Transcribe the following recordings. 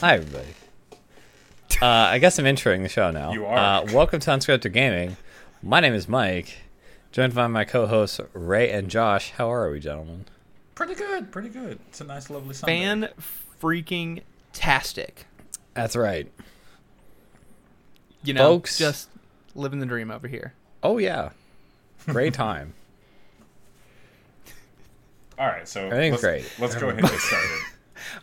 Hi, everybody. Uh, I guess I'm entering the show now. You are. Uh, welcome to Unscripted Gaming. My name is Mike, joined by my co-hosts Ray and Josh. How are we, gentlemen? Pretty good, pretty good. It's a nice, lovely Sunday. fan freaking tastic. That's right. You know, Folks. just living the dream over here. Oh yeah, great time. All right, so Everything's let's, great. Let's go ahead and get started.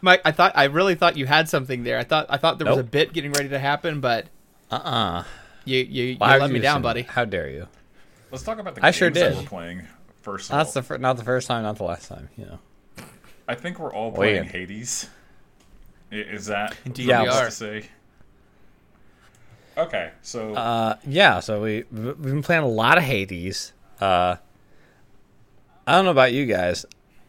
Mike, I thought I really thought you had something there. I thought I thought there was a bit getting ready to happen, but Uh-uh. you you, you let would me down, buddy. How dare you? Let's talk about the I games sure that did. we're playing first. Of That's all. the fir- not the first time, not the last time. You know. I think we're all Wait. playing Hades. Is that Indeed Yeah, we what are. to say? Okay, so Uh, yeah. So we we've been playing a lot of Hades. Uh, I don't know about you guys.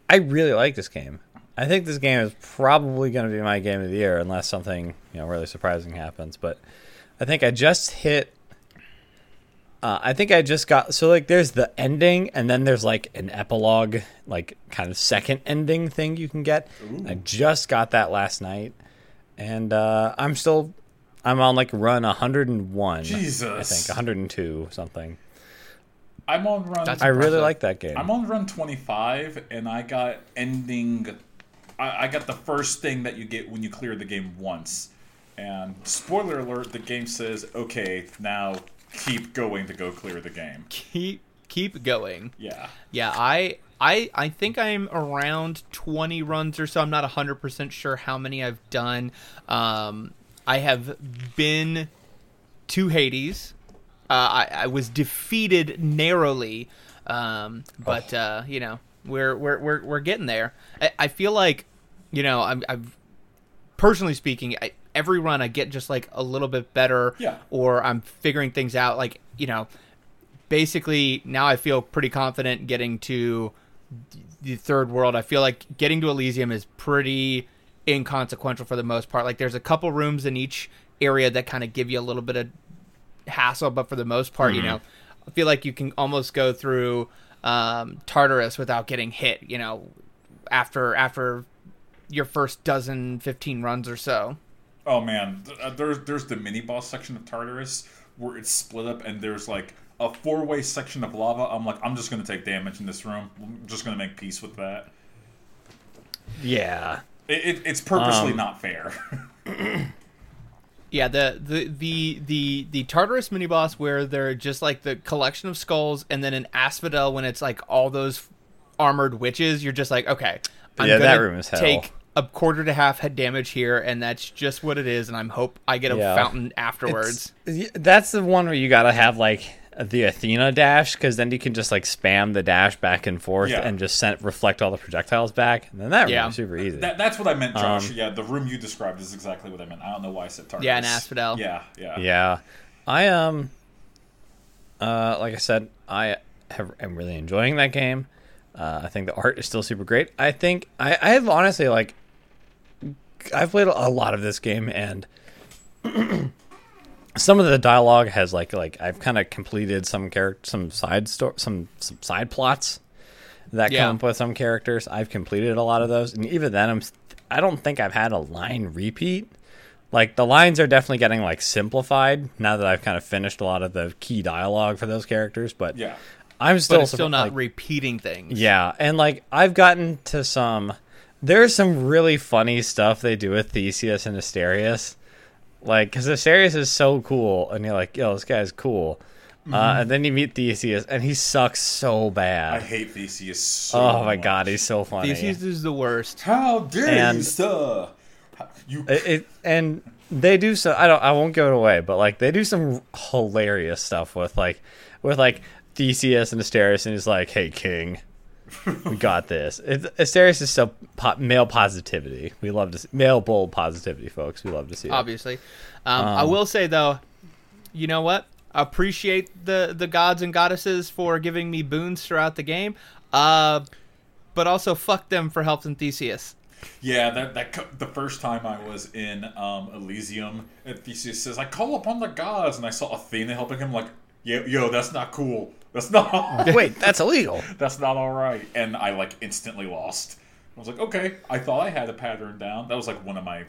I really like this game. I think this game is probably going to be my game of the year, unless something you know really surprising happens. But I think I just hit. Uh, I think I just got so like there's the ending, and then there's like an epilogue, like kind of second ending thing you can get. I just got that last night, and uh, I'm still I'm on like run 101. Jesus, I think 102 something. I'm on run. That's I really like that game. I'm on run 25, and I got ending. I, I got the first thing that you get when you clear the game once. And spoiler alert: the game says, "Okay, now keep going to go clear the game." Keep keep going. Yeah. Yeah, I I I think I'm around 20 runs or so. I'm not 100% sure how many I've done. Um I have been to Hades. Uh, I, I was defeated narrowly, um, but uh, you know we're we're we're we're getting there. I, I feel like, you know, I'm, I've personally speaking, I, every run I get just like a little bit better, Yeah. or I'm figuring things out. Like you know, basically now I feel pretty confident getting to the third world. I feel like getting to Elysium is pretty inconsequential for the most part. Like there's a couple rooms in each area that kind of give you a little bit of hassle, but for the most part, you mm-hmm. know, I feel like you can almost go through um, Tartarus without getting hit. You know, after after your first dozen, fifteen runs or so. Oh man, uh, there's there's the mini boss section of Tartarus where it's split up, and there's like a four way section of lava. I'm like, I'm just gonna take damage in this room. I'm just gonna make peace with that. yeah. It, it, it's purposely Um, not fair. Yeah, the the the the the Tartarus mini boss where they're just like the collection of skulls, and then an Asphodel when it's like all those armored witches. You're just like, okay, I'm Yeah, gonna that room is hell. take a quarter to half head damage here, and that's just what it is. And I'm hope I get a Yeah. fountain afterwards. It's- that's the one where you gotta have like the Athena dash because then you can just like spam the dash back and forth Yeah. and just send reflect all the projectiles back. And then that Yeah. room is super easy. that, that's what I meant, Josh. Um, yeah, the room you described is exactly what I meant. I don't know why I said Tartarus. Yeah, an Asphodel. Yeah, yeah, yeah, I um, uh, like I said, I have am really enjoying that game. Uh, I think the art is still super great. I think I I have honestly like I've played a lot of this game and some of the dialogue has like like I've kind of completed some character some side sto- some some side plots that Yeah. come up with some characters. I've completed a lot of those, and even then, I'm I don't think I've had a line repeat. Like the lines are definitely getting like simplified now that I've kind of finished a lot of the key dialogue for those characters. But yeah. I'm still still surp- not like, repeating things. yeah, and like I've gotten to some. There's some really funny stuff they do with Theseus and Asterius, like because Asterius is so cool, and you're like, yo, this guy's cool. Uh, and then you meet Theseus, and he sucks so bad. I hate Theseus so oh my much. god, he's so funny. Theseus is the worst. How dare And- you, sir? You it, it and they do so I don't I won't give it away, but like they do some hilarious stuff with like with like Theseus and Asterius, and he's like, "Hey, King, we got this." It, Asterius is so po- male positivity. We love to see, male bold positivity, folks. We love to see it. obviously. Um, I will say though, you know what? Appreciate the the gods and goddesses for giving me boons throughout the game. Uh, but also fuck them for helping Theseus. Yeah, that that the first time I was in um, Elysium, and Theseus says, "I call upon the gods," and I saw Athena helping him. Like, yo, yo, that's not cool. That's not. Wait, that's illegal. that's not all right. And I like instantly lost. I was like, okay, I thought I had a pattern down. That was like one of my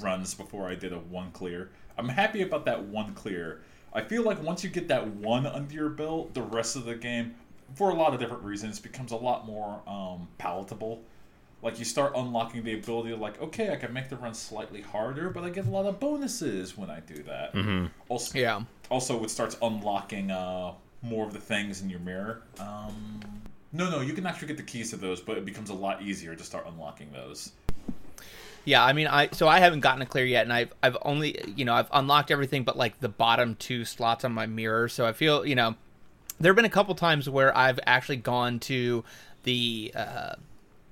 runs before I did a one clear. I'm happy about that one clear. I feel like once you get that one under your belt, the rest of the game, for a lot of different reasons, becomes a lot more um, palatable. Like you start unlocking the ability of like, okay, I can make the run slightly harder, but I get a lot of bonuses when I do that. Mm-hmm. Also, Yeah. also it starts unlocking uh, more of the things in your mirror. Um, no, no, you can actually get the keys to those, but it becomes a lot easier to start unlocking those. Yeah, I mean, I so I haven't gotten a clear yet, and I've I've only you know I've unlocked everything but like the bottom two slots on my mirror. So I feel you know there have been a couple times where I've actually gone to the uh,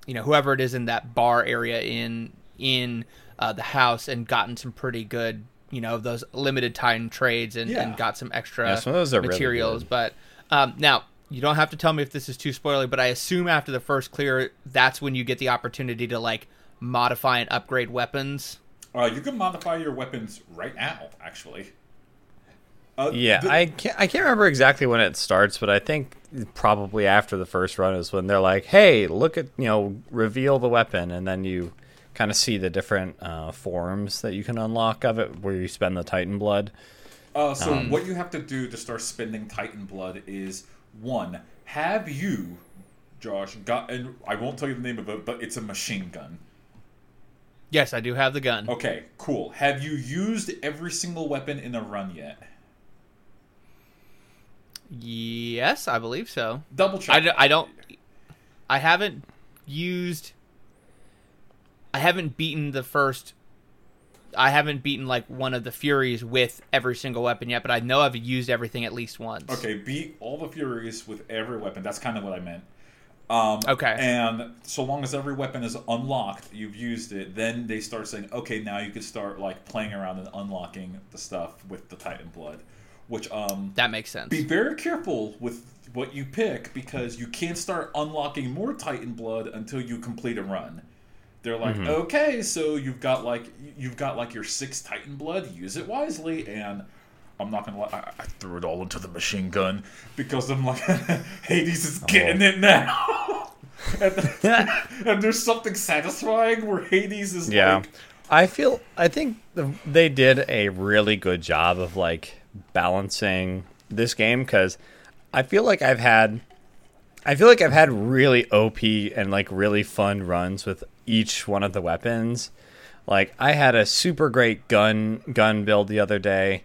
you know whoever it is in that bar area in in uh, the house and gotten some pretty good you know those limited time trades and, Yeah. and got some extra Yeah, some of those are really materials. good. But um, now you don't have to tell me if this is too spoilery, but I assume after the first clear, that's when you get the opportunity to like modify and upgrade weapons. Uh, you can modify your weapons right now, actually. Uh, Yeah, the- I can't. I can't remember exactly when it starts, but I think probably after the first run is when they're like, "Hey, look at you know, reveal the weapon," and then you kind of see the different uh, forms that you can unlock of it, where you spend the Titan blood. Uh, so Um, what you have to do to start spending Titan blood is one: have you, Josh, got? And I won't tell you the name of it, but it's a machine gun. Yes, I do have the gun. Okay, cool. Have you used every single weapon in the run yet? Yes, I believe so. Double check. I, d- I don't. I haven't used. I haven't beaten the first. I haven't beaten like one of the Furies with every single weapon yet, but I know I've used everything at least once. Okay, beat all the Furies with every weapon. That's kind of what I meant. Um, Okay. And so long as every weapon is unlocked, you've used it, then they start saying, okay, now you can start like playing around and unlocking the stuff with the Titan blood. Which um, That makes sense. be very careful with what you pick because you can't start unlocking more Titan blood until you complete a run. They're like, mm-hmm. okay, so you've got like you've got like your six Titan blood. Use it wisely, and I'm not gonna lie, I, I threw it all into the machine gun because I'm like, Hades is getting oh. it now. and, and there's something satisfying where Hades is Yeah, like, I feel. I think they did a really good job of like balancing this game because I feel like I've had. I feel like I've had really OP and like really fun runs with each one of the weapons. Like I had a super great gun gun build the other day.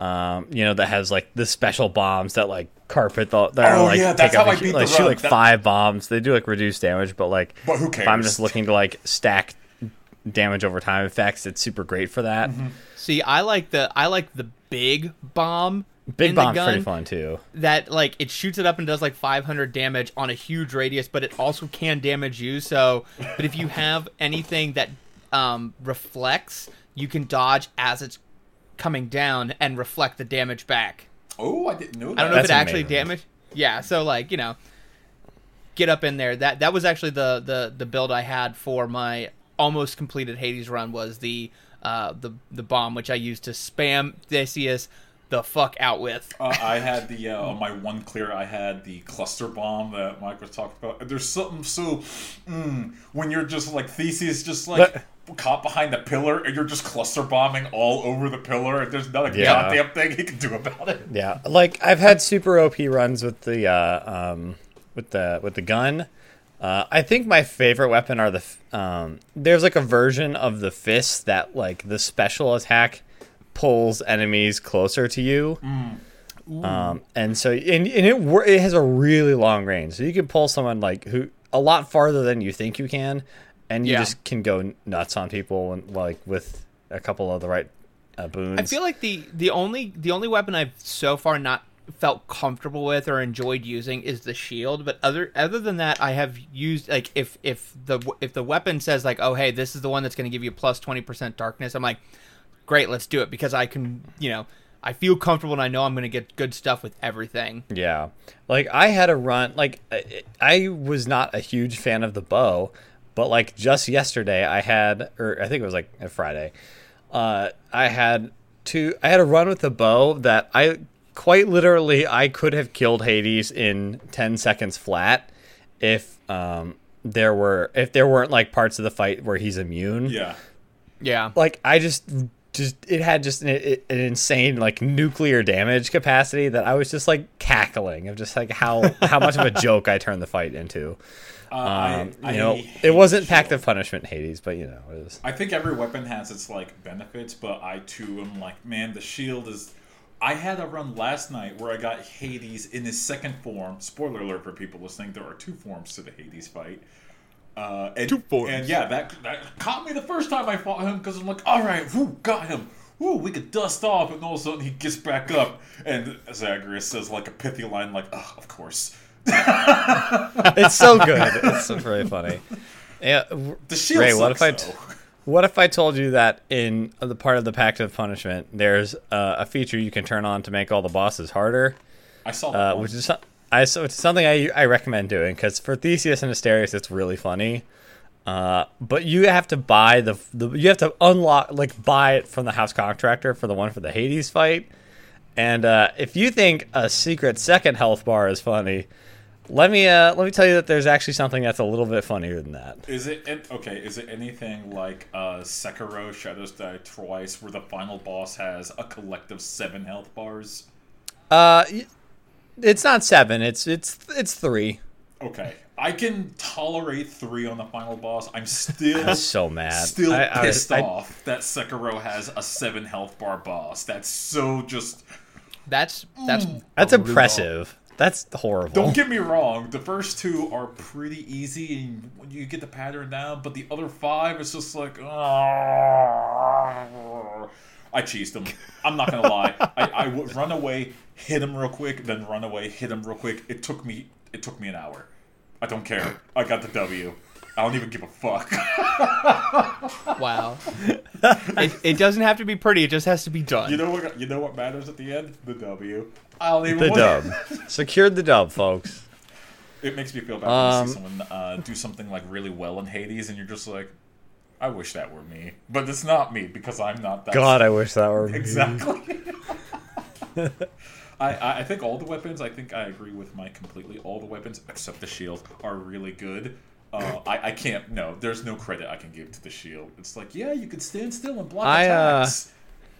Um, you know that has like the special bombs that like carpet the that are, Oh, like yeah, that's take up how a I hu- beat the like shoot run. like That- five bombs. They do like reduce damage, but like But who if I'm just looking to like stack damage over time effects, it's super great for that. Mm-hmm. See, I like the I like the big bomb. Big in the bomb's gun pretty fun too. That like it shoots it up and does like 500 damage on a huge radius, but it also can damage you. So, but if you have anything that um, reflects, you can dodge as it's coming down and reflect the damage back. oh, I didn't know that. I don't know if it actually amazing. damaged. Yeah, so like you know, get up in there. That that was actually the the the build I had for my almost completed Hades run was the uh the the bomb which I used to spam Theseus the fuck out with. Uh, I had the uh, on my one clear. I had the cluster bomb that Mike was talking about. There's something so mm, when you're just like Theseus, just like caught behind the pillar, and you're just cluster bombing all over the pillar, and there's not a Yeah. goddamn thing he can do about it. Yeah, like I've had super OP runs with the uh, um, with the with the gun. Uh, I think my favorite weapon are the f- um, there's like a version of the fist that like the special attack pulls enemies closer to you. Um, and so and, and it it has a really long range, so you can pull someone like who a lot farther than you think you can, and you Yeah. just can go nuts on people and like with a couple of the right uh, boons. I feel like the the only the only weapon I've so far not felt comfortable with or enjoyed using is the shield but other other than that I have used like if if the if the weapon says like oh hey this is the one that's going to give you plus 20% darkness I'm like great let's do it because I can you know I feel comfortable and I know I'm going to get good stuff with everything Yeah. Like I had a run like I- I was not a huge fan of the bow, but like just yesterday I had or I think it was like a Friday. Uh I had two I had a run with the bow that I quite literally, I could have killed Hades in ten seconds flat if um there were if there weren't like parts of the fight where he's immune. Yeah. Yeah. Like I just just it had just an, an insane like nuclear damage capacity that I was just like cackling of just like how how much of a joke I turned the fight into. Uh, Um, I, you know, it wasn't pact of punishment Hades, but you know, it was. I think every weapon has its like benefits, but I too am like, man, the shield is. I had a run last night where I got Hades in his second form. Spoiler alert for people listening: there are two forms to the Hades fight. Uh, and, Two forms. And yeah, that that caught me the first time I fought him because I'm like, all right, whoo, got him. Woo, we could dust off, and all of a sudden he gets back up, and Zagreus says like a pithy line, like, "Ugh, of course." It's so good. it's so very funny. Yeah, The shield Ray, what if I sucks, t- though. what if I told you that in the part of the pact of punishment, there's uh, a feature you can turn on to make all the bosses harder, I saw that uh, which is so- I so it's something I I recommend doing because for Theseus and Asterius it's really funny. Uh, but you have to buy the, the you have to unlock like buy it from the house contractor for the one for the Hades fight. And uh, if you think a secret second health bar is funny, let me uh, let me tell you that there's actually something that's a little bit funnier than that. Is it okay? Is it anything like uh, Sekiro: Shadows Die Twice, where the final boss has a collective seven health bars? Uh, it's not seven. It's it's it's three. Okay, I can tolerate three on the final boss. I'm still I'm so mad. still I- I was- pissed I- off that Sekiro has a seven health bar boss. That's so just. That's that's That's brutal. impressive. That's horrible. Don't get me wrong. The first two are pretty easy, and when you get the pattern down. But the other five, is just like, "Ah." I cheesed him. I'm not gonna lie. I, I would run away, hit him real quick, then run away, hit him real quick. It took me. It took me an hour. I don't care. I got the W. I don't even give a fuck. Wow. it, it doesn't have to be pretty. It just has to be done. you know what? You know what matters at the end? The W. I don't even the want dub. Secured the dub, folks. It makes me feel bad when you Um, see someone uh, do something like really well in Hades, and you're just like, I wish that were me, but it's not me because I'm not that. God, I wish that were me. exactly. I, I I think all the weapons. I think I agree with Mike completely. All the weapons except the shield are really good. Uh, I, I can't. No, there's no credit I can give to the shield. It's like, yeah, you could stand still and block I, uh, attacks.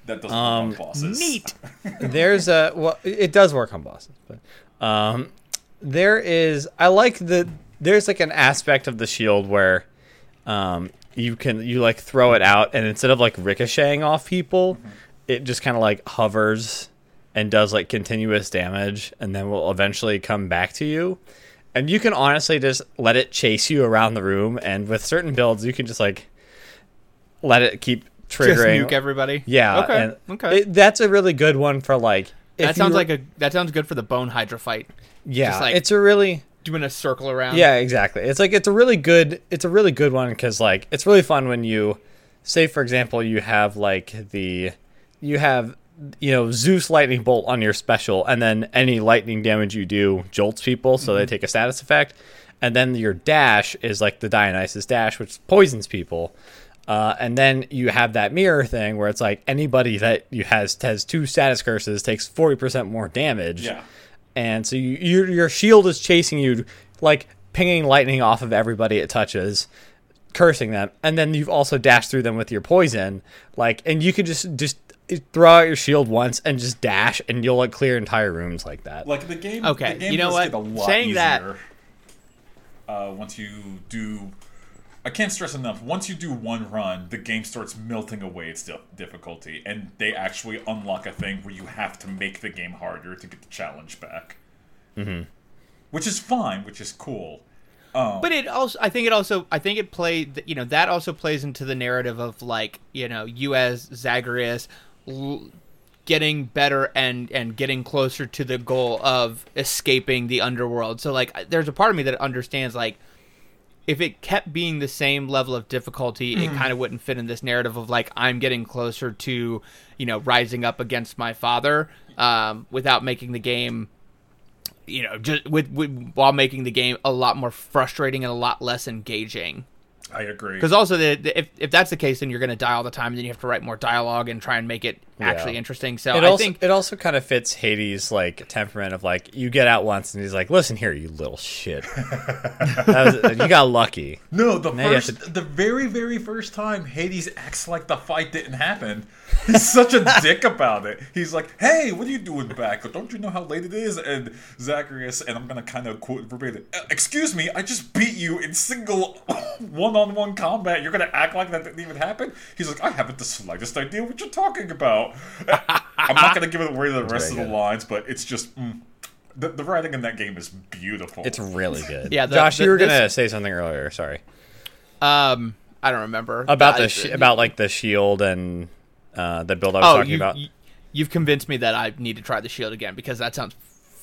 that doesn't um, work on bosses. Neat. There's a well, it does work on bosses, but um, there is I like the there's like an aspect of the shield where um you can you like throw it out and instead of like ricocheting off people, it just kind of like hovers and does like continuous damage and then will eventually come back to you. And you can honestly just let it chase you around the room and with certain builds you can just like let it keep triggering. Just nuke everybody. yeah. Okay. okay. it- that's a really good one for like. that sounds like a that sounds good for the bone hydra fight. yeah. like- it's a really Doing a circle around. yeah exactly. It's like it's a really good it's a really good one because like it's really fun when you say for example you have like the you have you know Zeus lightning bolt on your special and then any lightning damage you do jolts people so they take a status effect and then your dash is like the Dionysus dash which poisons people. Uh, and then you have that mirror thing where it's like anybody that you has has two status curses takes forty percent more damage Yeah. And so you, your your shield is chasing you, like pinging lightning off of everybody it touches, cursing them, and then you've also dashed through them with your poison, like, and you could just just throw out your shield once and just dash, and you'll like clear entire rooms like that. Like the game. Okay, the game you know what? Get a lot Saying that- easier, uh, once you do, I can't stress enough. Once you do one run, the game starts melting away its difficulty, and they actually unlock a thing where you have to make the game harder to get the challenge back. Mm-hmm. Which is fine, which is cool. But it also, I think it also, I think it played, you know, that also plays into the narrative of like, you know, you as Zagreus l- getting better and and getting closer to the goal of escaping the underworld. So like, there's a part of me that understands like, if it kept being the same level of difficulty, it kind of wouldn't fit in this narrative of like I'm getting closer to, you know, rising up against my father, um, without making the game you know, just with, with while making the game a lot more frustrating and a lot less engaging. I agree. Because also, the, the, if if that's the case, then you're going to die all the time, and then you have to write more dialogue and try and make it actually Yeah. interesting. So It I also think it also kind of fits Hades' like temperament of like you get out once and he's like, listen here, you little shit. that was, you got lucky. No, the Now you have first, the very, very first time Hades acts like the fight didn't happen. He's such a dick about it. He's like, "Hey, what are you doing back? Don't you know how late it is?" And Zagreus, and I'm gonna kind of quote verbatim. "Uh, Excuse me, I just beat you in single one-on-one combat. You're gonna act like that didn't even happen? He's like, "I haven't the slightest idea what you're talking about." I'm not gonna give it away the rest of the good. lines, but it's just. Mm, the, the writing in that game is beautiful. It's really good. Yeah, the- Josh, the- you were gonna say something earlier. Sorry um, I don't remember about the sh- about like the shield and uh, the build I was oh, talking you, about. you you've convinced me that I need to try the shield again because that sounds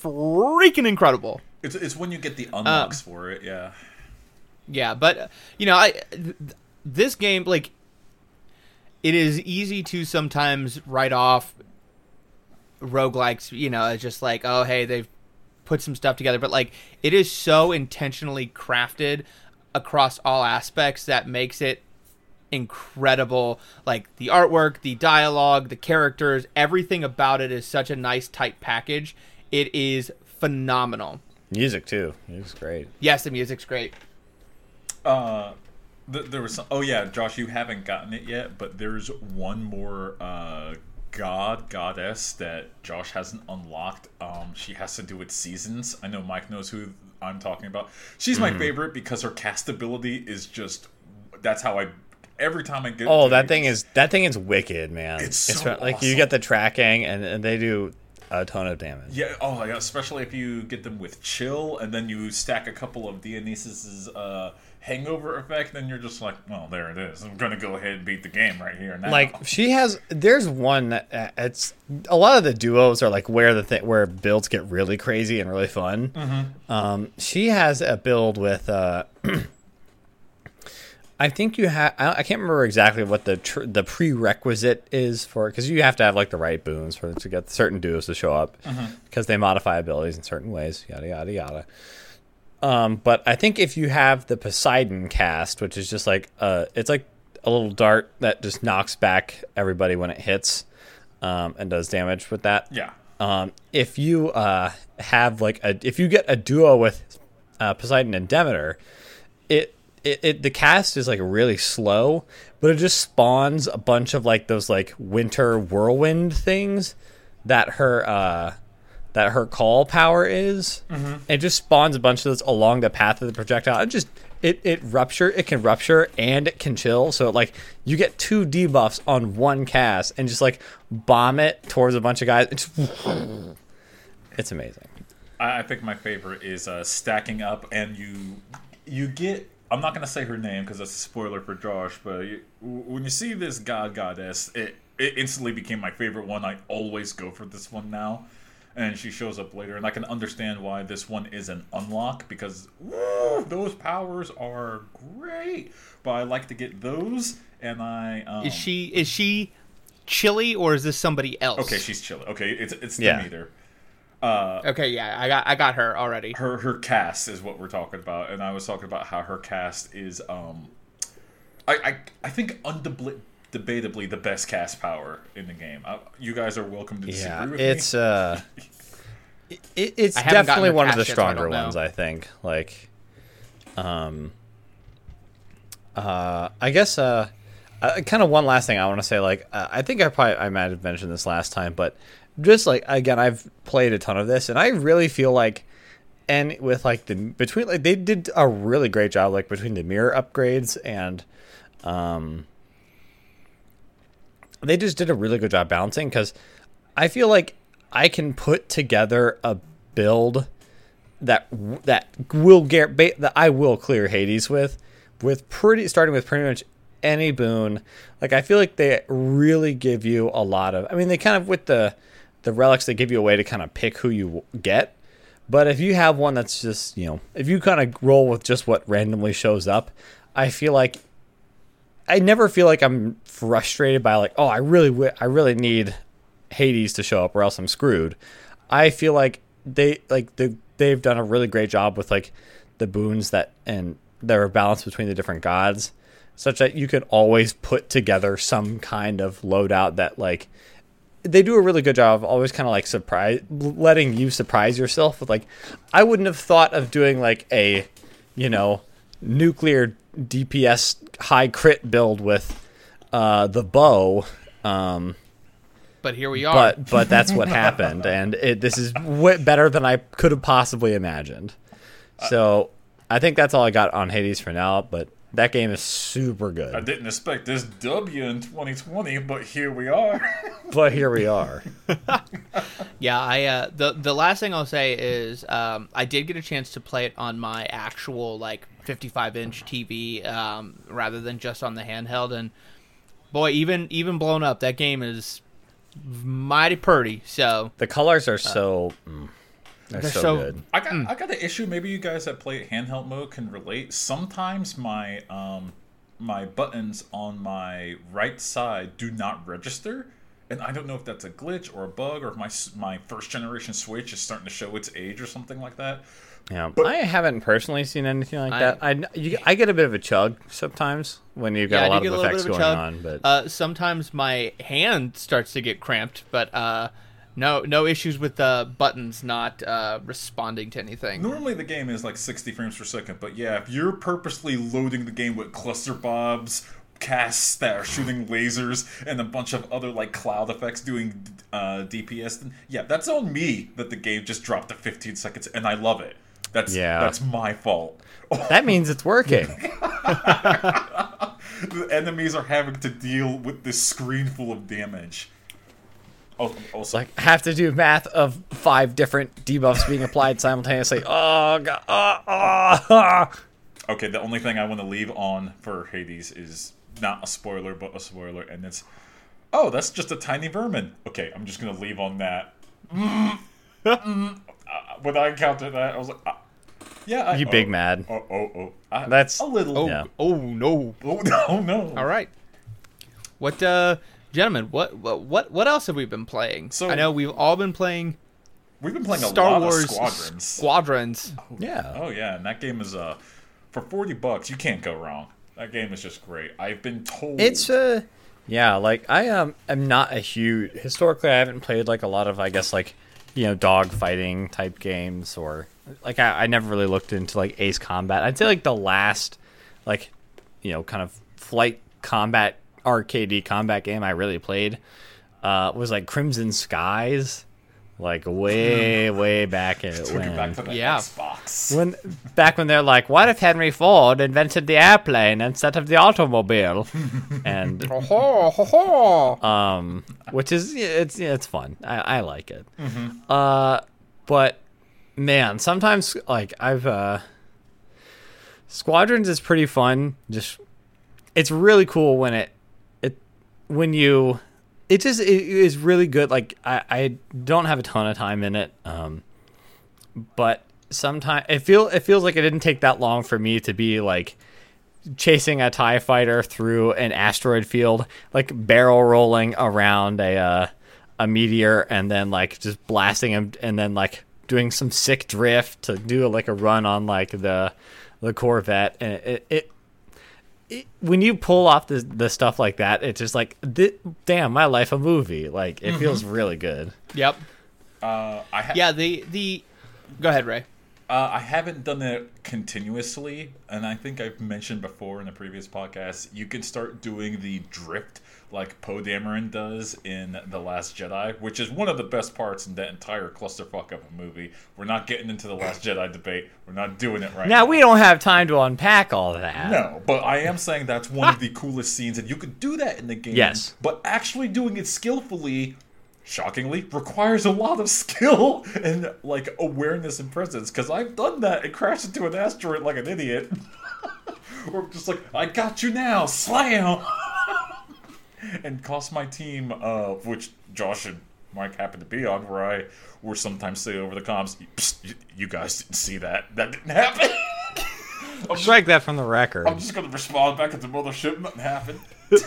freaking incredible. It's, it's when you get the Um, unlocks for it, yeah. Yeah, but uh, you know, I th- this game like it is easy to sometimes write off roguelikes, you know, as just like, oh hey, they've put some stuff together, but like it is so intentionally crafted across all aspects that makes it incredible. Like the artwork the dialogue the characters everything about it is such a nice tight package. It is phenomenal. Music too. Music's great. yes the music's great. Uh, th- there was some. Oh yeah, Josh, you haven't gotten it yet, but there's one more uh, god goddess that Josh hasn't unlocked. Um, she has to do with seasons. I know Mike knows who I'm talking about. She's Mm-hmm. my favorite because her cast ability is just. That's how I. Every time I get. Oh, that it, thing is that thing is wicked, man. It's so like you get the tracking and, and they do a ton of damage. Yeah. Oh, yeah. Especially if you get them with chill, and then you stack a couple of Dionysus's uh, hangover effect, then you're just like, well, there it is. I'm gonna go ahead and beat the game right here now. Like she has, there's one that uh, it's a lot of the duos are like where the thing where builds get really crazy and really fun. Mm-hmm. Um, she has a build with. Uh, I think you have. I, I can't remember exactly what the tr- the prerequisite is for because you have to have like the right boons for to get certain duos to show up because they modify abilities in certain ways. Yada yada yada. Um, but I think if you have the Poseidon cast, which is just like uh, it's like a little dart that just knocks back everybody when it hits, um, and does damage with that. yeah. Um, if you uh, have like a if you get a duo with uh, Poseidon and Demeter, it, it it the cast is like really slow, but it just spawns a bunch of like those like winter whirlwind things that her uh, that her call power is. It just spawns a bunch of those along the path of the projectile. It just it it rupture. It can rupture and it can chill. So like you get two debuffs on one cast and just like bomb it towards a bunch of guys. It's, it's amazing. I, I think my favorite is uh, stacking up, and you you get. I'm not gonna say her name because that's a spoiler for Josh, but you, when you see this god goddess, it it instantly became my favorite one. I always go for this one now, and she shows up later, and I can understand why this one is an unlock because woo, those powers are great. But I like to get those, and I um, Is she is she chilly or is this somebody else? okay. She's chilling. Okay, it's it's Yeah. Demeter. okay. Yeah, I got I got her already. her her cast is what we're talking about, and I was talking about how her cast is um, I I, I think undebli- debatably the best cast power in the game. I, you guys are welcome to disagree Yeah, with it's me. uh, it, it's I haven't definitely one of cast the yet, so I stronger know. ones. I think. Like, um, uh, I guess uh, uh kind of one last thing I want to say. Like, uh, I think I probably I might have mentioned this last time, but just like again, I've played a ton of this, and I really feel like. And with like the between like they did a really great job like between the mirror upgrades and um they just did a really good job balancing because I feel like I can put together a build that that will get that I will clear Hades with with pretty starting with pretty much any boon. Like I feel like they really give you a lot of. I mean, they kind of with the the relics they give you a way to kind of pick who you get. But if you have one that's just you know if you kind of roll with just what randomly shows up, I feel like I never feel like I'm frustrated by like, oh, I really, wi- I really need Hades to show up, or else I'm screwed. I feel like they like the they've done a really great job with like the boons that and their balance between the different gods, such that you can always put together some kind of loadout that like they do a really good job of always kind of like surprise letting you surprise yourself with like I wouldn't have thought of doing like a you know nuclear DPS high crit build with uh, the bow. Um, But here we are. but but that's what happened, and it, this is way better than I could have possibly imagined. So I think that's all I got on Hades for now. But that game is super good. I didn't expect this W in 2020, but here we are. But here we are. Yeah, I uh, the the last thing I'll say is um, I did get a chance to play it on my actual like 55 inch TV um, rather than just on the handheld, and boy, even even blown up, that game is mighty pretty. So The colors are so mm, they're, they're so, so- good. I got I got the issue. Maybe you guys that play it handheld mode can relate. Sometimes my um my buttons on my right side do not register, and I don't know if that's a glitch or a bug, or if my my first generation Switch is starting to show its age or something like that. Yeah, I haven't personally seen anything like I- that. I you, I get a bit of a chug sometimes when you've got yeah, a I lot of get a little effects of going chug. on. But uh, sometimes my hand starts to get cramped, but uh, no no issues with the buttons not uh, responding to anything. Normally the game is like 60 frames per second, but yeah, if you're purposely loading the game with cluster bobs, casts that are shooting lasers, and a bunch of other like cloud effects doing uh, DPS, then yeah, that's on me that the game just dropped to 15 seconds, and I love it. That's Yeah. that's my fault. that means it's working. the enemies are having to deal with this screen full of damage. Oh, also, like have to do math of five different debuffs being applied simultaneously. Oh god. Oh, oh, oh. Okay, the only thing I want to leave on for Hades is not a spoiler, but a spoiler, and it's oh, that's just a tiny vermin. Okay, I'm just gonna leave on that. Mm, mm. Uh, when I encountered that, I was like, ah, yeah, I, You oh, big mad. Oh, oh, oh. I- That's- a little. Oh, Yeah. oh no! Oh no, no. All right. What, uh, gentlemen? What, what, what, what else have we been playing? So- I know we've all been playing We've been playing a Star lot Wars of squadrons. Squadrons. Yeah. Oh yeah, and that game is uh for forty bucks. You can't go wrong. That game is just great. I've been told It's uh yeah, like I um am not a huge historically I haven't played like a lot of I guess like you know dog fighting type games or like I, I never really looked into like Ace Combat. I'd say like the last like you know kind of flight combat arcadey combat game I really played uh was like Crimson Skies. Like way, way back in took it back when, to the Yeah. Xbox. when back when they're like, what if Henry Ford invented the airplane instead of the automobile? and Ho ho ho! um, which is it's it's fun. I, I like it. Uh, but man, sometimes like I've uh, Squadrons is pretty fun. Just it's really cool when it it when you it just it is really good. Like I I don't have a ton of time in it. Um, but sometimes it feel it feels like it didn't take that long for me to be like chasing a tie fighter through an asteroid field like barrel rolling around a uh, a meteor and then like just blasting him and then like doing some sick drift to do like a run on like the the corvette and it, it it, when you pull off the the stuff like that, it's just like, th- damn, my life a movie. Like it feels really good. Yep. Uh, I ha- Yeah. The the. Go ahead, Ray. Uh, I haven't done it continuously, and I think I've mentioned before in a previous podcast. You can start doing the drift like Poe Dameron does in The Last Jedi, which is one of the best parts in that entire clusterfuck of a movie. We're not getting into the Last Jedi debate. We're not doing it right Now we don't have time to unpack all that. No, but I am saying that's one of the coolest scenes, and you could do that in the game. Yes. But actually doing it skillfully, shockingly, requires a lot of skill and like awareness and presence. Because I've done that and crashed into an asteroid like an idiot. or just like, I got you now, slam! And cost my team, uh, which Josh and Mike happened to be on, where I were sometimes say over the comms, "Psst, you- you guys didn't see that. That didn't happen. Strike that from the record. I'm just gonna respond back at the mothership. Nothing happened.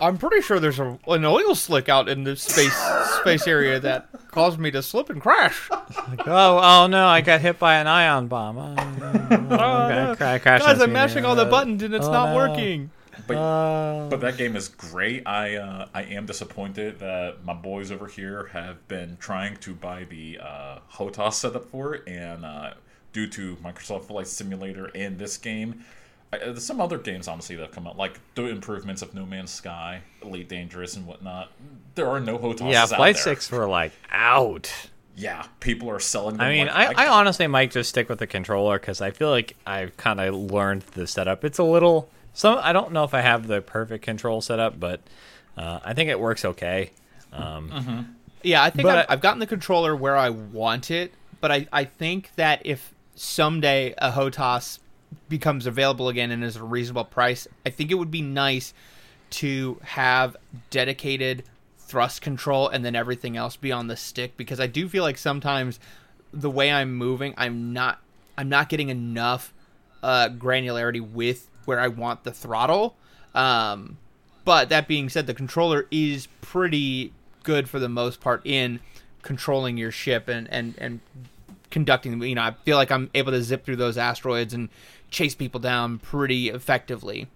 I'm pretty sure there's a, an oil slick out in the space space area that caused me to slip and crash. Like, oh, oh no! I got hit by an ion bomb. Oh, Oh, okay, no. cra- crash Guys, into I'm mashing all the buttons and it's oh, not no. working. But, uh, but that game is great. I uh, I am disappointed that my boys over here have been trying to buy the uh, HOTAS setup for it, and uh, due to Microsoft Flight Simulator and this game, I, uh, there's some other games honestly that have come out, like the improvements of No Man's Sky, Elite Dangerous, and whatnot. There are no HOTAS. yeah, Flight. Six were like out. Yeah, people are selling. Them I mean, like, I, I honestly might just stick with the controller because I feel like I've kind of learned the setup. It's a little some. I don't know if I have the perfect control setup, but uh, I think it works okay. Um, Yeah, I think I've, I- I've gotten the controller where I want it, but I, I think that if someday a HOTAS becomes available again and is a reasonable price, I think it would be nice to have dedicated thrust control and then everything else be on the stick because I do feel like sometimes the way I'm moving, I'm not I'm not getting enough uh, granularity with where I want the throttle. Um, but that being said, the controller is pretty good for the most part in controlling your ship and and and conducting. You know, I feel like I'm able to zip through those asteroids and chase people down pretty effectively.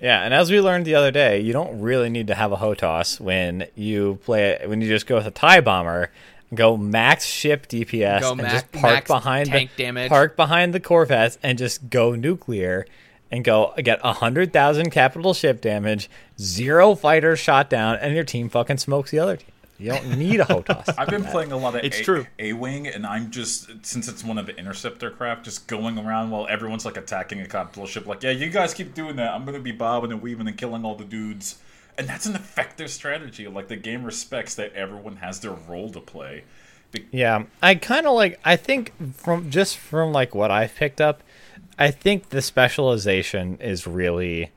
yeah, and as we learned the other day, you don't really need to have a HOTAS when you play it. When you just go with a tie bomber, go max ship DPS, Go and max- just park behind tank the damage. park behind the Corvettes and just go nuclear. And go get a hundred thousand capital ship damage, zero fighters shot down, and your team fucking smokes the other team. You don't need a HOTAS. I've been playing a lot of It's a- true. A-wing, and I'm just since it's one of the interceptor craft, just going around while everyone's like attacking a capital ship. Like, yeah, you guys keep doing that. I'm gonna be bobbing and weaving and killing all the dudes, and that's an effective strategy. Like the game respects that everyone has their role to play. Be- Yeah, I kind of like. I think from just from like what I've picked up, I think the specialization is really,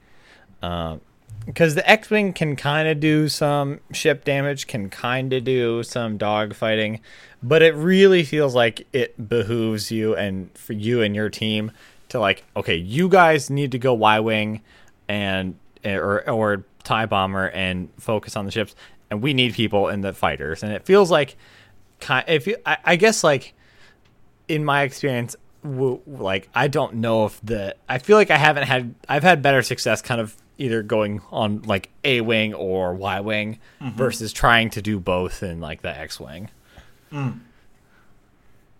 um, because the X-wing can kind of do some ship damage, can kind of do some dog fighting, but it really feels like it behooves you and for you and your team to like, okay, you guys need to go Y-wing and or or tie bomber and focus on the ships, and we need people in the fighters, and it feels like if you I, I guess like in my experience like i don't know if the i feel like i haven't had i've had better success kind of either going on like a wing or y wing mm-hmm. versus trying to do both in like the x wing mm.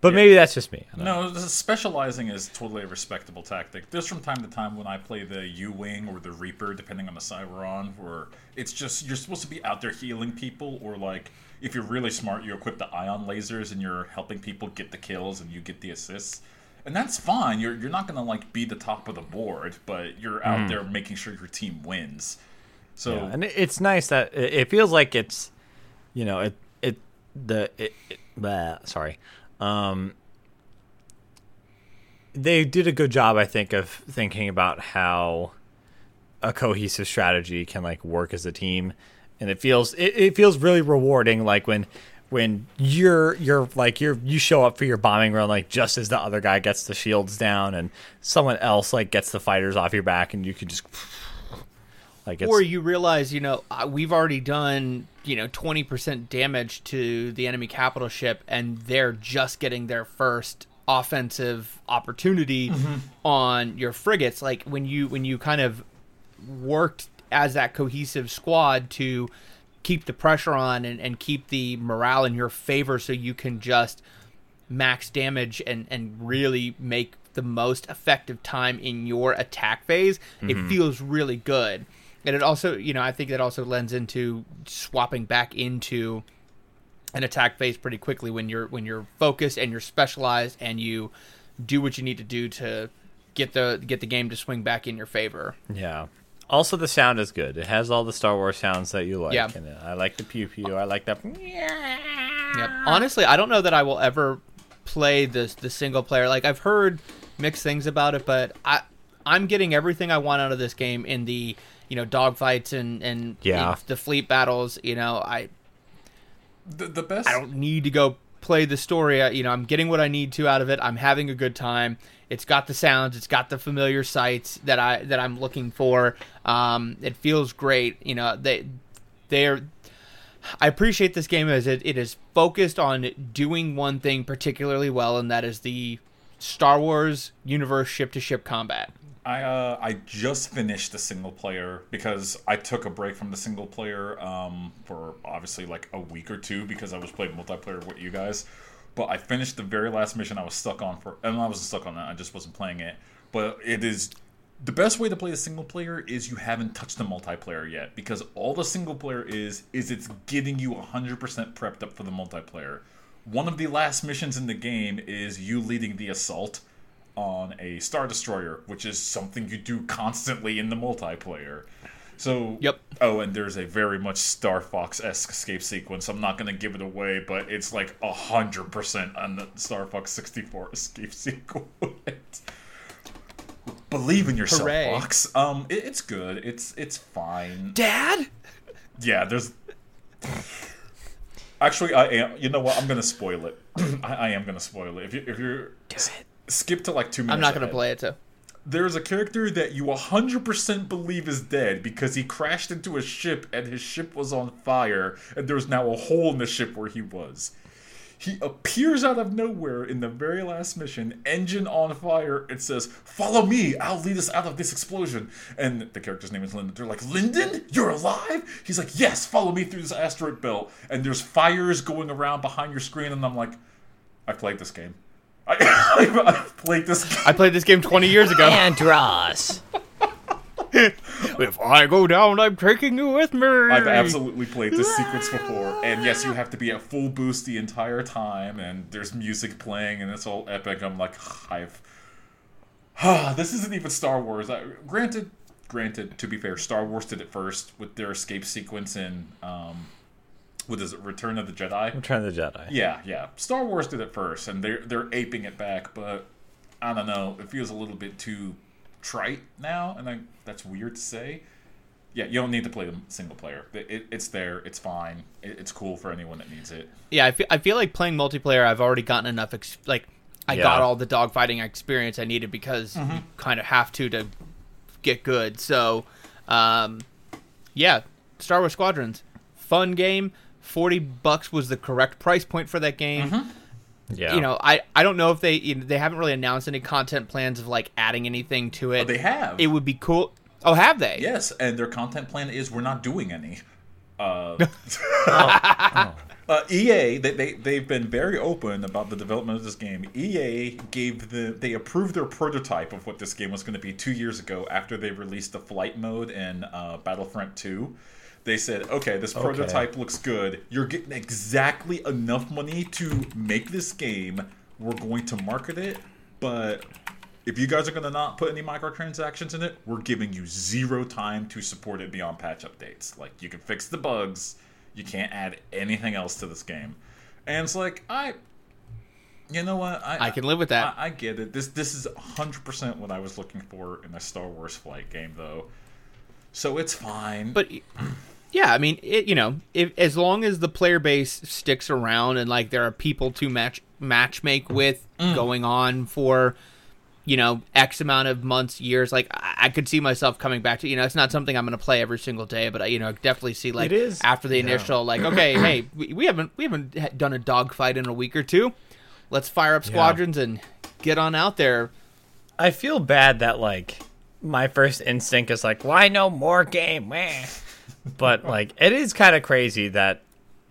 But maybe that's just me know. No, specializing is totally a respectable tactic. There's from time to time when I play the U-wing or the Reaper, depending on the side we're on, where it's just you're supposed to be out there healing people, or like if you're really smart, you equip the ion lasers and you're helping people get the kills and you get the assists, and that's fine. You're you're not gonna like be the top of the board, but you're out hmm. there making sure your team wins. So Yeah, and it's nice that it, it feels like it's you know it it the it, it blah, sorry um they did a good job i think of thinking about how a cohesive strategy can like work as a team. And it feels it, it feels really rewarding like when when you're you're like you're you show up for your bombing run like just as the other guy gets the shields down and someone else like gets the fighters off your back and you can just like it's or you realize, you know, uh, we've already done, you know, 20% damage to the enemy capital ship, and they're just getting their first offensive opportunity on your frigates. Like when you when you kind of worked as that cohesive squad to keep the pressure on and, and keep the morale in your favor so you can just max damage and, and really make the most effective time in your attack phase, it feels really good. And it also, you know, I think that also lends into swapping back into an attack phase pretty quickly when you're when you're focused and you're specialized and you do what you need to do to get the get the game to swing back in your favor. Yeah. Also, the sound is good. It has all the Star Wars sounds that you like. Yeah. in it. Uh, I like the pew pew. I like that. Yep. Honestly, I don't know that I will ever play this the single player. Like I've heard mixed things about it, but I I'm getting everything I want out of this game in the you know dogfights and and Yeah. in the fleet battles. You know, I the, the best I don't need to go play the story. You know, I'm getting what I need to out of it. I'm having a good time. It's got the sounds. It's got the familiar sights that I that I'm looking for. Um, it feels great. You know, they they're. I appreciate this game as it, it is focused on doing one thing particularly well, and that is the Star Wars universe ship to ship combat. I uh, I just finished the single player because I took a break from the single player um, for obviously like a week or two because I was playing multiplayer with you guys. But I finished the very last mission I was stuck on for, and I wasn't stuck on that. I just wasn't playing it. But it is the best way to play the single player is you haven't touched the multiplayer yet because all the single player is is it's getting you 100% prepped up for the multiplayer. One of the last missions in the game is you leading the assault on a star destroyer, which is something you do constantly in the multiplayer. So Yep. Oh, and there's a very much Star Fox esque escape sequence. I'm not gonna give it away, but it's like a hundred percent on the Star Fox 64 escape sequence. Believe in yourself, Hooray. Fox. Um, it, it's good. It's it's fine. Dad, Yeah, there's. Actually, I am. You know what? I'm gonna spoil it. I, I am gonna spoil it. If you if you're skip to like two minutes. I'm not gonna play it. So There's a character that you 100% believe is dead because he crashed into a ship and his ship was on fire and there's now a hole in the ship where he was. He appears out of nowhere in the very last mission, engine on fire. It says, Follow me, I'll lead us out of this explosion. And the character's name is Lindon. They're like, Lindon? You're alive? He's like, Yes, follow me through this asteroid belt. And there's fires going around behind your screen, and I'm like, I played this game. I, I've played this game. I played this game 20 years ago. Andross. if I go down, I'm taking you with me. I've absolutely played this sequence before, and yes, you have to be at full boost the entire time, and there's music playing, and it's all epic. I'm like, I've, this isn't even Star Wars. I, granted, granted, to be fair, Star Wars did it first with their escape sequence in, um, what is it, Return of the Jedi? Return of the Jedi. Yeah, yeah. Star Wars did it first, and they're they're aping it back, but I don't know. It feels a little bit too trite now, and I, that's weird to say. Yeah, you don't need to play the single player. It, it, it's there. It's fine. It, it's cool for anyone that needs it. Yeah, I feel, I feel like playing multiplayer. I've already gotten enough. Ex- like, I Yeah. got all the dogfighting experience I needed because you kind of have to to get good. So, um, yeah, Star Wars Squadrons, fun game. Forty bucks was the correct price point for that game. Yeah. You know, I, I don't know if they you know, they haven't really announced any content plans of like adding anything to it. But they have. It would be cool. Oh, have they? yes, and their content plan is we're not doing any. Uh, uh, EA they, they they've been very open about the development of this game. EA gave the they approved their prototype of what this game was going to be two years ago after they released the flight mode in uh, Battlefront Two. They said, okay, this prototype looks good. You're getting exactly enough money to make this game. We're going to market it, but if you guys are going to not put any microtransactions in it, we're giving you zero time to support it beyond patch updates. Like, you can fix the bugs, you can't add anything else to this game. And it's like, I. You know what? I, I can live with that. I, I get it. This this is 100% what I was looking for in a Star Wars flight game, though. So it's fine. But yeah, I mean, it, you know, if as long as the player base sticks around and like there are people to match match make with Mm. going on for you know x amount of months years like I, I could see myself coming back to you know it's not something i'm going to play every single day but I, you know definitely see like It is- after the initial like okay hey we, we haven't we haven't done a dogfight in a week or two let's fire up squadrons and get on out there I feel bad that like my first instinct is like, why no more game? Meh. But like, it is kind of crazy that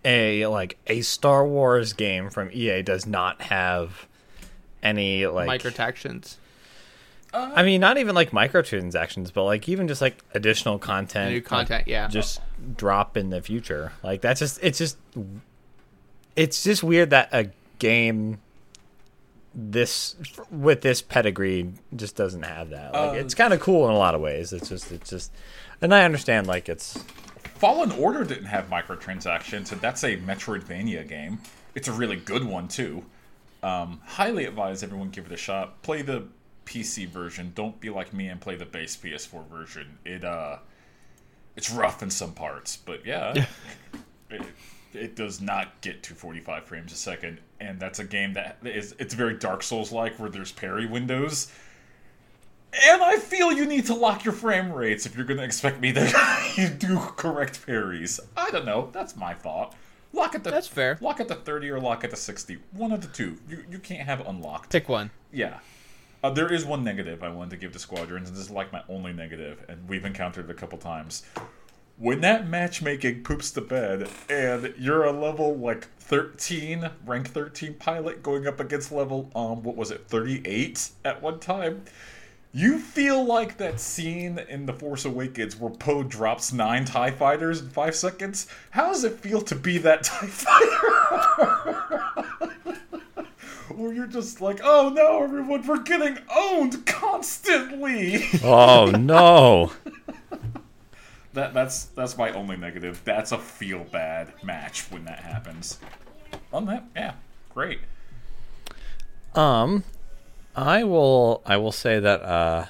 a like a Star Wars game from EA does not have any like. microtransactions I mean, not even like microtransactions, but like even just like additional content, New like, content, yeah. just drop in the future. Like that's just it's just it's just weird that a game this with this pedigree just doesn't have that. Like Uh, it's kind of cool in a lot of ways. It's just it's just and I understand like it's Fallen Order didn't have microtransactions, and that's a Metroidvania game. It's a really good one too. Um, highly advise everyone give it a shot. Play the PC version. Don't be like me and play the base PS4 version. It uh, it's rough in some parts, but yeah, it- it does not get to 45 frames a second, and that's a game that is it's very Dark Souls like where there's parry windows. And I feel you need to lock your frame rates if you're going to expect me to do correct parries. I don't know. That's my thought. Lock it to That's fair. Lock it to 30 or lock it to 60. One of the two. You you can't have unlocked. Pick one. Yeah. Uh, there is one negative I wanted to give to Squadrons, and this is like my only negative, and we've encountered it a couple times. When that matchmaking poops the bed, and you're a level like 13, rank 13 pilot going up against level, um, what was it, 38 at one time, you feel like that scene in The Force Awakens where Poe drops nine TIE fighters in five seconds. How does it feel to be that TIE fighter? where you're just like, oh no, everyone, we're getting owned constantly. Oh no. that that's that's my only negative. That's a feel bad match when that happens. On that, yeah, great. Um, I will. I will say that uh,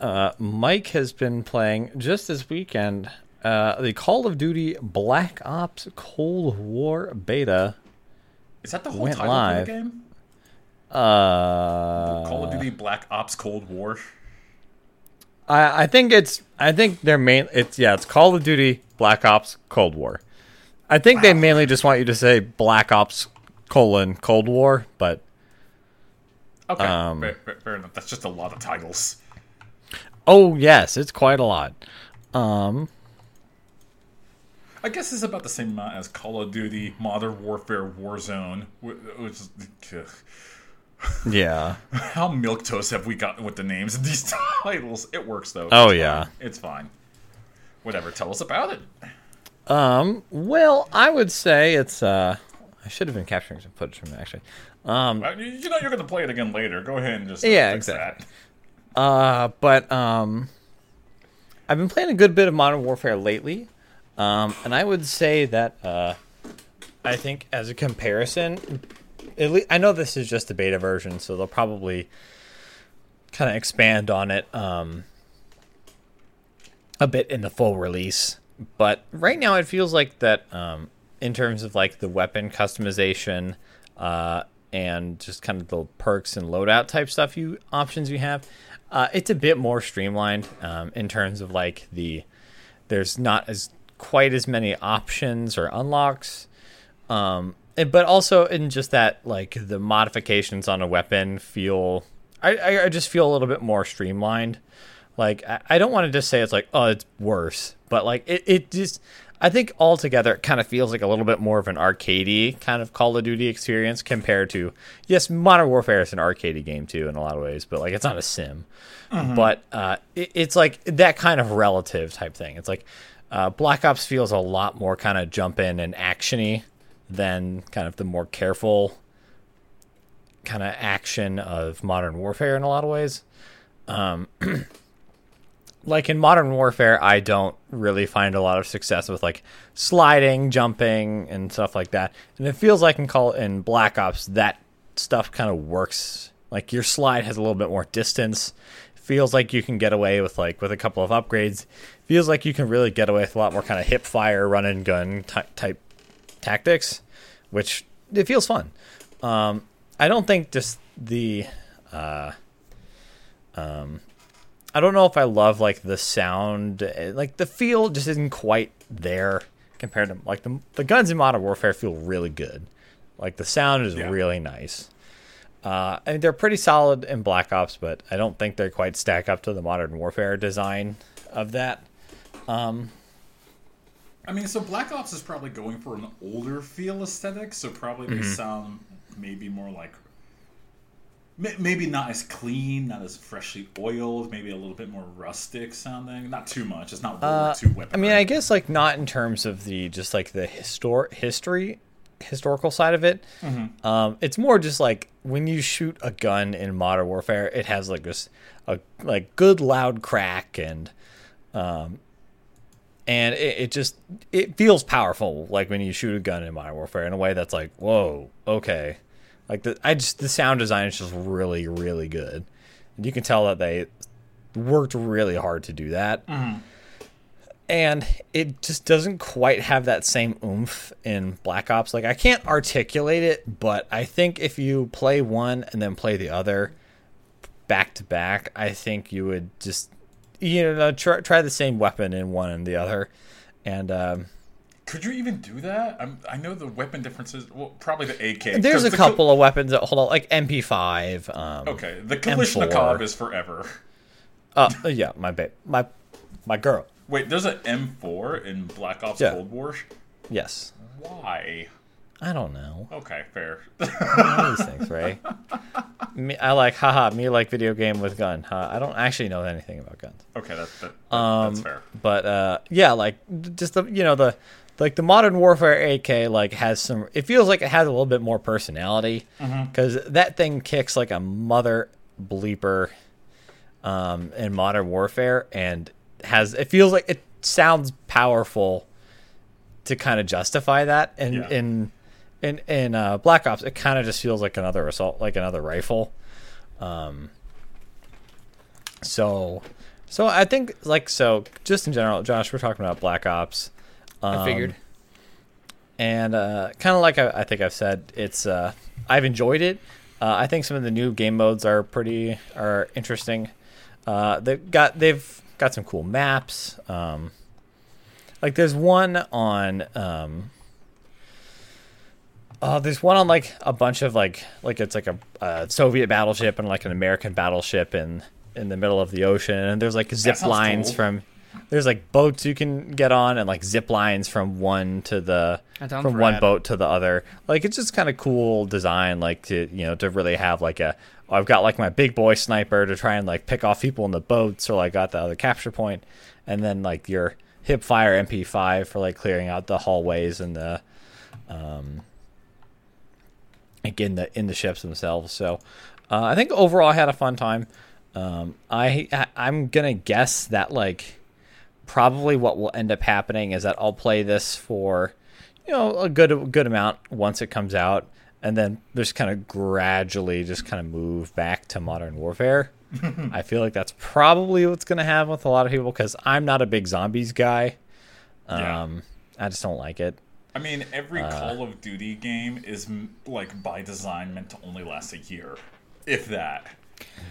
uh, Mike has been playing just this weekend uh, the Call of Duty Black Ops Cold War beta. Is that the whole title live. of the game? Uh, Call of Duty Black Ops Cold War. I, I think it's. I think they're main. It's yeah. It's Call of Duty Black Ops Cold War. I think they mainly just want you to say Black Ops colon Cold War, but Okay, Um, fair, fair- fair enough. That's just a lot of titles. oh yes, it's quite a lot. Um, I guess it's about the same amount as Call of Duty Modern Warfare Warzone, which is ugh. yeah. how milquetoast have we gotten with the names of these titles? It works though. Oh, It's yeah. fine. it's fine. Whatever. Tell us about it. Um, well, I would say it's uh I should have been capturing some footage from it actually. Um You know you're going to play it again later. Go ahead and just Yeah, fix exactly. that. uh but um I've been playing a good bit of Modern Warfare lately. Um and I would say that uh I think as a comparison at least I know this is just the beta version, so they'll probably kind of expand on it um a bit in the full release. But right now it feels like that um in terms of like the weapon customization uh and just kind of the perks and loadout type stuff you options you have uh, it's a bit more streamlined um, in terms of like the there's not as quite as many options or unlocks um and- but also in just that like the modifications on a weapon feel I, I, just feel a little bit more streamlined. Like I, I don't want to just say it's like oh it's worse but like it, it just i think altogether it kind of feels like a little bit more of an arcadey kind of call of duty experience compared to yes modern warfare is an arcadey game too in a lot of ways but like it's not a sim. But uh, it, it's like that kind of relative type thing. It's like uh, black ops feels a lot more kind of jump in and actiony than kind of the more careful kind of action of modern warfare in a lot of ways like in modern warfare i don't really find a lot of success with like sliding jumping and stuff like that. And it feels like in call in black ops that stuff kind of works. Like your slide has a little bit more distance. Feels like you can get away with like with a couple of upgrades. Feels like you can really get away with a lot more kind of hip fire run and gun ty- type tactics which it feels fun. Um i don't think just the I don't know if I love like the sound, eh, like the feel just isn't quite there compared to like the the guns in Modern Warfare feel really good. Like the sound is Yeah. really nice. Uh, I mean, they're pretty solid in Black Ops, but I don't think they quite stack up to the Modern Warfare design of that. Um, I mean, so Black Ops is probably going for an older feel aesthetic, so probably Mm-hmm. they sound maybe more like. May- Maybe not as clean, not as freshly oiled, maybe a little bit more rustic sounding. Not too much. It's not World War II weapon. Uh, I mean, I guess like not in terms of the just like the histor- history historical side of it. Um, it's more just like when you shoot a gun in Modern Warfare, it has like this a like good loud crack and um, and it, it just it feels powerful like when you shoot a gun in Modern Warfare in a way that's like whoa okay like the I just the sound design is just really really good. And you can tell that they worked really hard to do that. And it just doesn't quite have that same oomph in Black Ops. Like I can't articulate it, but I think if you play one and then play the other back to back, I think you would just you know try, try the same weapon in one and the other, and um, Could you even do that? I'm, I know the weapon differences. Well, probably the AK. There's a the couple of weapons that hold on, like MP5. Um, okay, the Kalashnikov M4. is forever. Uh, yeah, my babe, my my girl. Wait, there's an M4 in Black Ops Yeah. Cold War. Yes, Why? I don't know. Okay, fair. These things, right? me, I like, haha, me like video game with gun. Huh? I don't actually know anything about guns. okay, that, that, that- Um, that's fair. But uh, yeah, like just the you know the like the modern warfare AK like has some. It feels like it has a little bit more personality because that thing kicks like a mother bleeper um, in modern warfare and has it feels like it sounds powerful to kind of justify that and Yeah. in in in uh, Black Ops it kind of just feels like another assault like another rifle. Um, so so I think like so just in general, Josh, we're talking about Black Ops. I Um, figured. and uh, kind of like I, I think I've said, it's uh, I've enjoyed it. Uh, I think some of the new game modes are pretty are interesting. Uh, they've got they've got some cool maps. Um, like there's one on um, uh, there's one on like a bunch of like like it's like a, a Soviet battleship and like an American battleship in in the middle of the ocean, and there's like zip lines cool. from there's like boats you can get on and like zip lines from one to the from one boat to the other. Like it's just kind of cool design, like to you know to really have like a I've got like my big boy sniper to try and like pick off people in the boats, or like got the other capture point, and then like your hip fire MP5 for like clearing out the hallways and the um like in the in the ships themselves. So uh, I think overall I had a fun time. Um, I I- I'm gonna guess that like probably what will end up happening is that I'll play this for you know a good good amount once it comes out, and then just kind of gradually just kind of move back to Modern Warfare. I feel like that's probably what's gonna happen with a lot of people because I'm not a big zombies guy. Yeah. Um, I just don't like it. I mean, every uh, Call of Duty game is m- like by design meant to only last a year, if that.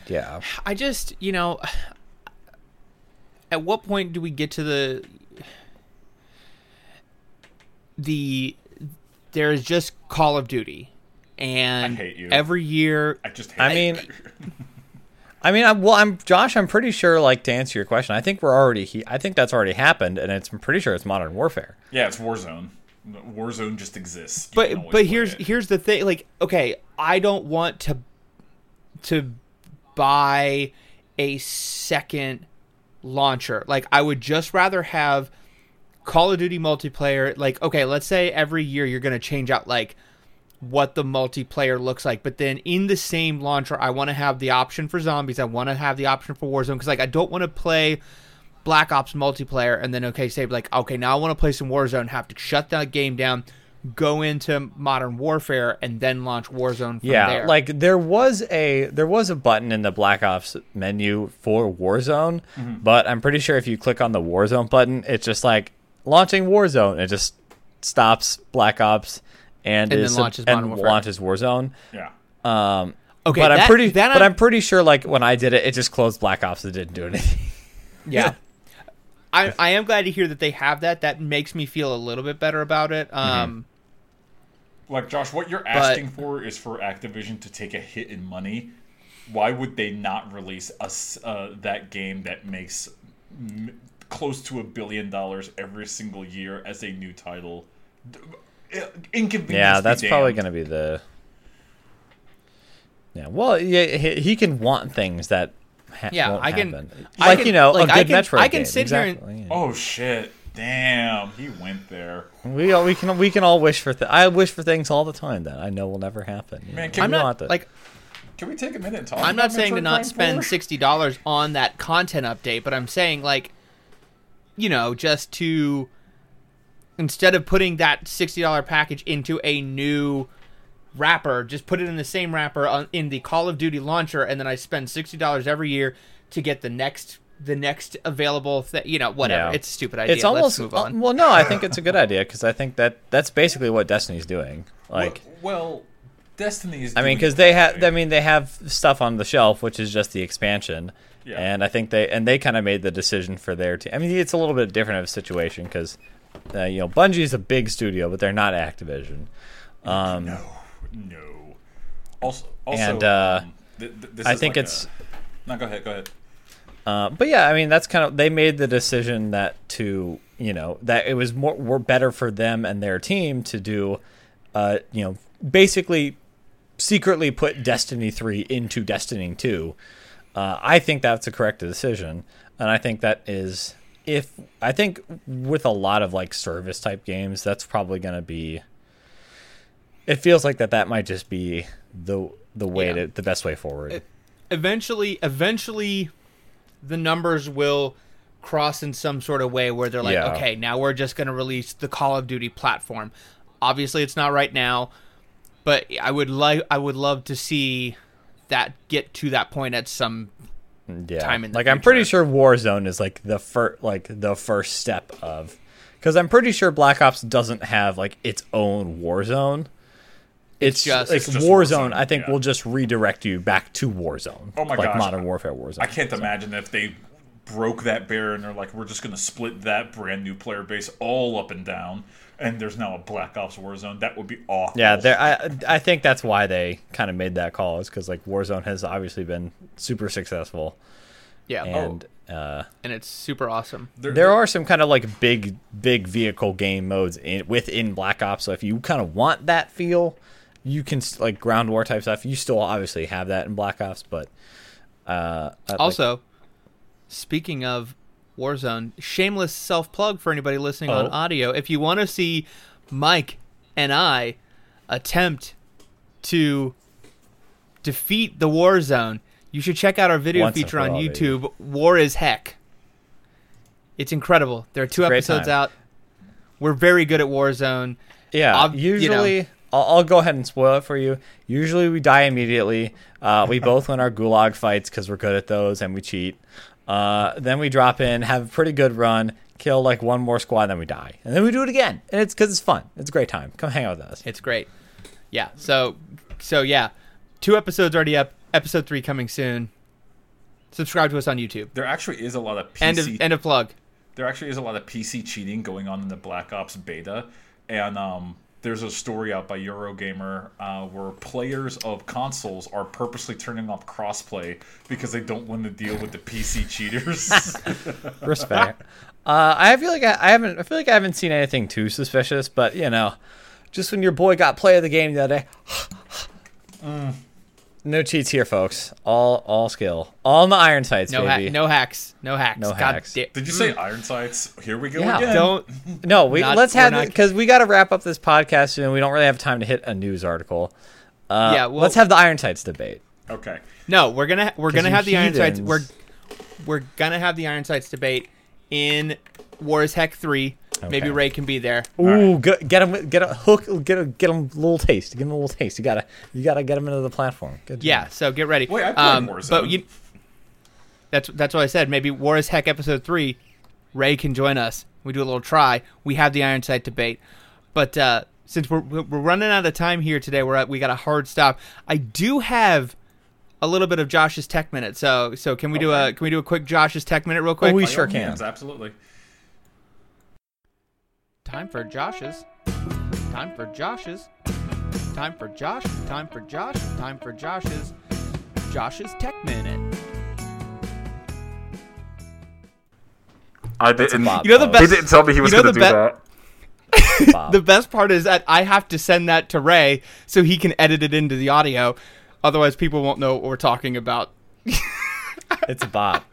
Yeah. I just, you know, at what point do we get to the the there's just Call of Duty and I hate you. every year I just. Hate I mean, I mean, I'm, well, I'm Josh. I'm pretty sure, like to answer your question, I think we're already. He, I think that's already happened, and it's. I'm pretty sure it's Modern Warfare. yeah, it's Warzone. Warzone just exists. You but but here's it. here's the thing like okay i don't want to to buy a second launcher like i would just rather have call of duty multiplayer like okay let's say every year you're going to change out like what the multiplayer looks like but then in the same launcher i want to have the option for zombies i want to have the option for warzone because like i don't want to play Black Ops multiplayer, and then okay, say like okay, now I want to play some Warzone. Have to shut that game down, go into Modern Warfare, and then launch Warzone. From yeah, there. like there was a there was a button in the Black Ops menu for Warzone, Mm-hmm. but I'm pretty sure if you click on the Warzone button, it's just like launching Warzone. It just stops Black Ops and, And then is launches and Warfare. launches Warzone. yeah. Um, okay, but I'm pretty, that but I'm- I'm pretty sure like when I did it, it just closed Black Ops. It didn't do anything. yeah. I, I am glad to hear that they have that. That makes me feel a little bit better about it. Um, Like Josh, what you're asking for is for Activision to take a hit in money. Why would they not release us uh, that game that makes m- close to a billion dollars every single year as a new title? D- uh, Inconvenience. Yeah, that's probably going to be the. Yeah, well, yeah, he, he can want things that. Ha- Yeah, won't I can- happen. I like can- you know, like, a I good can- Metroid I can game. sit here and- exactly. Oh shit! Damn, he went there. We all, we can we can all wish for. Th- I wish for things all the time that I know will never happen. Man, can I'm We don't not like Can we take a minute and talk? I'm about not saying to not Prime spend 4? sixty dollars on that content update, but I'm saying like, you know, just to instead of putting that sixty dollar package into a new wrapper, just put it in the same wrapper on, in the Call of Duty launcher, and then I spend sixty dollars every year to get the next the next available thing. You know, whatever. Yeah. It's a stupid idea. It's almost Let's move on. well. No, I think it's a good idea because I think that that's basically what Destiny's doing. Like, well, well Destiny's. I mean, because they have, right. I mean, they have stuff on the shelf, which is just the expansion. Yeah. And I think they and they kind of made the decision for their team. I mean, it's a little bit different of a situation because, uh, you know, Bungie is a big studio, but they're not Activision. Um, no, no. Also, also And, uh, um, th- th- this I is think like it's- A, no, go ahead. Go ahead. Uh, but yeah, I mean that's kind of they made the decision that to you know that it was more were better for them and their team to do, uh, you know, basically secretly put Destiny three into Destiny two. Uh, I think that's a correct decision, and I think that is if I think with a lot of like service type games, that's probably going to be. It feels like that that might just be the the way Yeah. to the best way forward. eventually eventually the numbers will cross in some sort of way where they're like Yeah. okay now we're just going to release the call of duty platform obviously it's not right now but i would like i would love to see that get to that point at some yeah. time in the like I'm pretty sure Warzone is like the first like the first step of because I'm pretty sure Black Ops doesn't have like its own Warzone. It's, just- like It's just Warzone. Warzone, I think yeah. will just redirect you back to Warzone. Oh my like gosh, Modern Warfare Warzone. I can't imagine if they broke that barrier and they're like, we're just going to split that brand new player base all up and down, and there's now a Black Ops Warzone. That would be awful. Yeah, there. I I think that's why they kind of made that call is because like Warzone has obviously been super successful, yeah and uh, and it's super awesome there are some kind of like big big vehicle game modes in within Black Ops. So if you kind of want that feel, you can like ground war type stuff. You still obviously have that in Black Ops, but uh, like- also speaking of warzone shameless self plug for anybody listening on Oh. audio if you want to see mike and i attempt to defeat the Warzone, you should check out our video Once feature on youtube war is heck it's incredible there are two episodes time. out we're very good at warzone yeah. ob- you know. Usually, I'll, I'll go ahead and spoil it for you. Usually, we die immediately. Uh, we both win our gulag fights because we're good at those and we cheat. Uh, then we drop in, have a pretty good run, kill like one more squad, then we die, and then we do it again. And it's because it's fun. It's a great time. Come hang out with us. It's great. Yeah. So so yeah, two episodes already up. Episode three coming soon. Subscribe to us on YouTube. There actually is a lot of PC. End of end of plug. there actually is a lot of PC cheating going on in the Black Ops beta, and um, there's a story out by Eurogamer uh, where players of consoles are purposely turning off crossplay because they don't want to deal with the PC cheaters. Respect. uh, I feel like I, I haven't. I feel like I haven't seen anything too suspicious, but you know, just when your boy got play of the game the other day. No cheats here, folks. All all skill. All in the iron sights, No ha- baby. no hacks. No hacks. No God hacks. da- Did you say Iron Sights? Here we go Yeah. again. Don't No, we Not- let's we're have not- because we got to wrap up this podcast soon. We don't really have time to hit a news article. Uh, Yeah, well- let's have the iron sights debate. Okay. No, we're gonna we're gonna have the Iron Sights. We're we're gonna have the Iron Sights debate in War is Heck three. Maybe Ray can be there. Ooh, get, get him, get a hook, get a, get him a little taste, give him a little taste. You gotta, you gotta get him into the platform. Good job. Yeah, so get ready. Wait, I played um, Warzone. But you, that's that's what I said. Maybe War is Heck episode three. Ray can join us. We do a little try. We have the Iron Sight debate, but uh, since we're we're running out of time here today, we're at, we got a hard stop. I do have a little bit of Josh's tech minute. So so can we do a can we do a quick Josh's tech minute real quick? Oh, we By sure can. means, absolutely. Time for Josh's. Time for Josh's. Time for Josh. Time for Josh. Time for Josh's. Josh's Tech Minute. I It's a bop, You know the folks. best- didn't tell me he was You know going to the do be- that. Bop. The best part is that I have to send that to Ray so he can edit it into the audio. Otherwise, people won't know what we're talking about. it's a bop.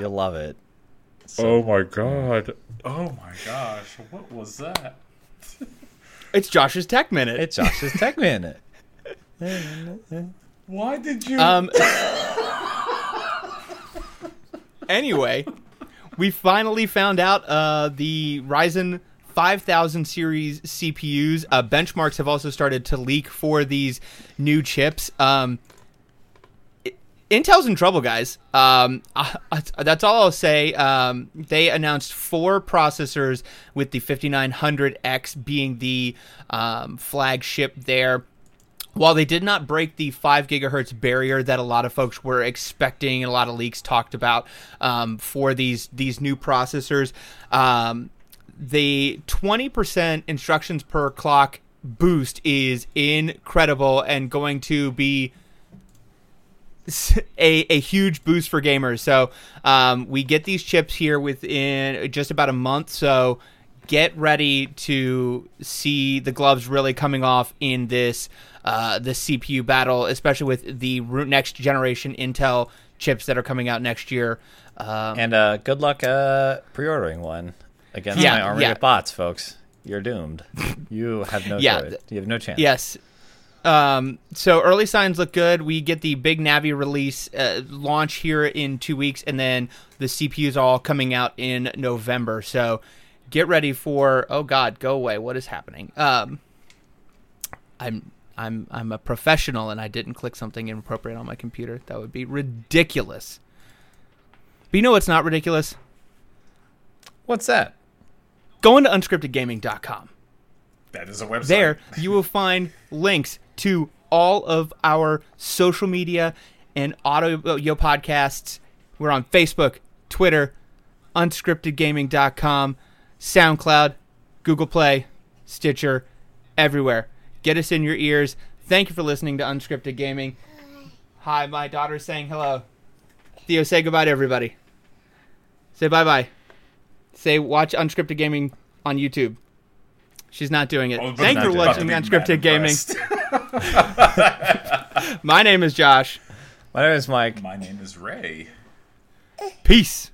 You'll love it. Oh my god. Oh my gosh. What was that? It's Josh's Tech Minute. It's Josh's Tech Minute. Why did you? Um. anyway, we finally found out uh, the Ryzen 5000 series CPUs. Uh, benchmarks have also started to leak for these new chips. Um, i- Intel's in trouble, guys. Um, uh, uh, that's all I'll say. Um, they announced four processors, with the 5900X being the um, flagship there. While they did not break the five gigahertz barrier that a lot of folks were expecting, and a lot of leaks talked about um, for these these new processors, um, the 20% instructions per clock boost is incredible and going to be a, a huge boost for gamers. So um, we get these chips here within just about a month. So get ready to see the gloves really coming off in this uh, the CPU battle, especially with the next generation Intel chips that are coming out next year. Um, and uh, good luck uh, pre-ordering one against Yeah, my army yeah. of bots, folks. You're doomed. You have no Yeah, choice. You have no chance. Yes. Um, so early signs look good. We get the big Navi release uh, launch here in two weeks, and then the CPUs all coming out in November. So get ready for. Oh God, go away! What is happening? Um, I'm I'm I'm a professional, and I didn't click something inappropriate on my computer. That would be ridiculous. But you know what's not ridiculous? What's that? Going to unscriptedgaming.com. That is a website. There, you will find links to all of our social media and audio podcasts. We're on Facebook, Twitter, unscriptedgaming.com, SoundCloud, Google Play, Stitcher, everywhere. Get us in your ears. Thank you for listening to Unscripted Gaming. Hi, my daughter's saying hello. Theo, say goodbye to everybody. Say bye bye. Say watch Unscripted Gaming on YouTube. She's not doing it. Oh, Thank you for watching Unscripted Gaming. My name is Josh. My name is Mike. My name is Ray. Peace.